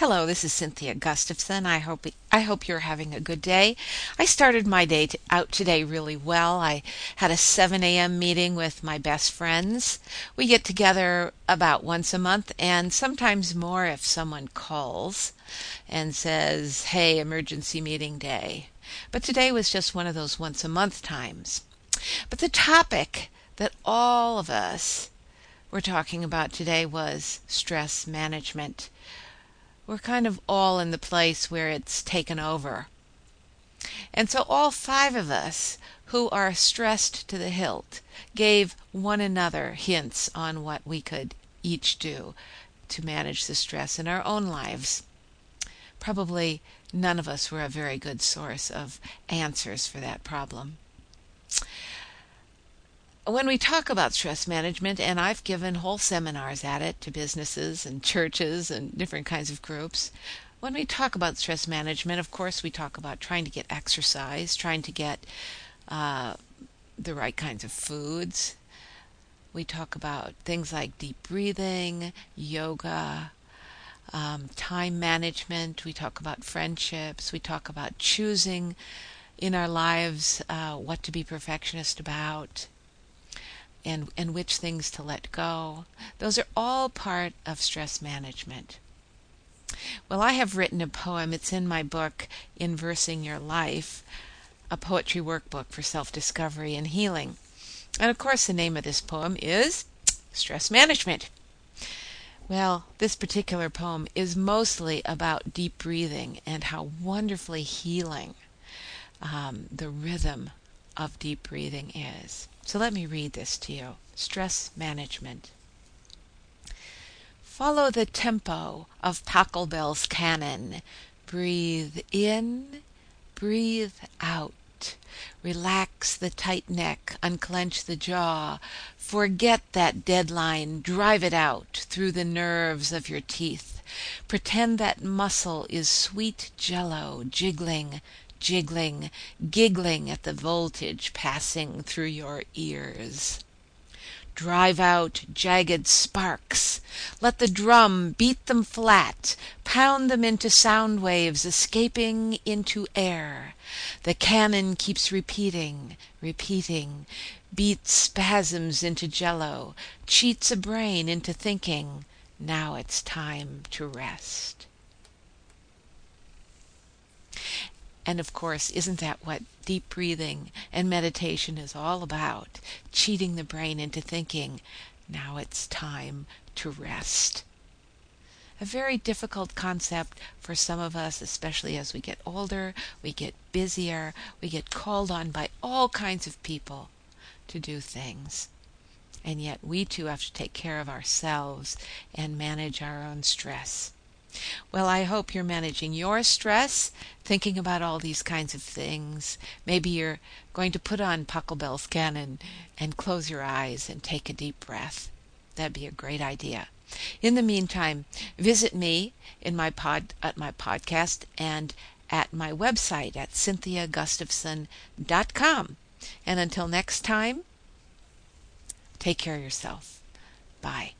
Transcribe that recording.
Hello, this is Cynthia Gustavson. I hope I hope you're having a good day. I started my day t- out today really well. I had a 7 a.m. meeting with my best friends. We get together about once a month and sometimes more if someone calls and says, "Hey, emergency meeting day." But today was just one of those once a month times. But the topic that all of us were talking about today was stress management we're kind of all in the place where it's taken over. And so all five of us who are stressed to the hilt gave one another hints on what we could each do to manage the stress in our own lives. Probably none of us were a very good source of answers for that problem when we talk about stress management, and I've given whole seminars at it to businesses and churches and different kinds of groups, when we talk about stress management, of course, we talk about trying to get exercise, trying to get uh, the right kinds of foods. We talk about things like deep breathing, yoga, um, time management. We talk about friendships. We talk about choosing in our lives uh, what to be perfectionist about and, and which things to let go. Those are all part of stress management. Well, I have written a poem. It's in my book, In Versing Your Life, a poetry workbook for self discovery and healing. And of course, the name of this poem is Stress Management. Well, this particular poem is mostly about deep breathing and how wonderfully healing um, the rhythm of deep breathing is. So let me read this to you Stress Management. Follow the tempo of Pachelbel's canon. Breathe in, breathe out. Relax the tight neck, unclench the jaw. Forget that deadline, drive it out through the nerves of your teeth. Pretend that muscle is sweet jello jiggling, jiggling, giggling at the voltage passing through your ears. Drive out jagged sparks. Let the drum beat them flat, pound them into sound waves escaping into air. The canon keeps repeating, repeating, beats spasms into jello, cheats a brain into thinking, now it's time to rest. And of course, isn't that what deep breathing and meditation is all about? Cheating the brain into thinking, now it's time to rest. A very difficult concept for some of us, especially as we get older, we get busier, we get called on by all kinds of people to do things. And yet we too have to take care of ourselves and manage our own stress. Well, I hope you're managing your stress, thinking about all these kinds of things. Maybe you're going to put on Pachelbel's canon and close your eyes and take a deep breath. That'd be a great idea. In the meantime, visit me in my pod at my podcast and at my website at cynthiagustavson.com. And until next time, take care of yourself. Bye.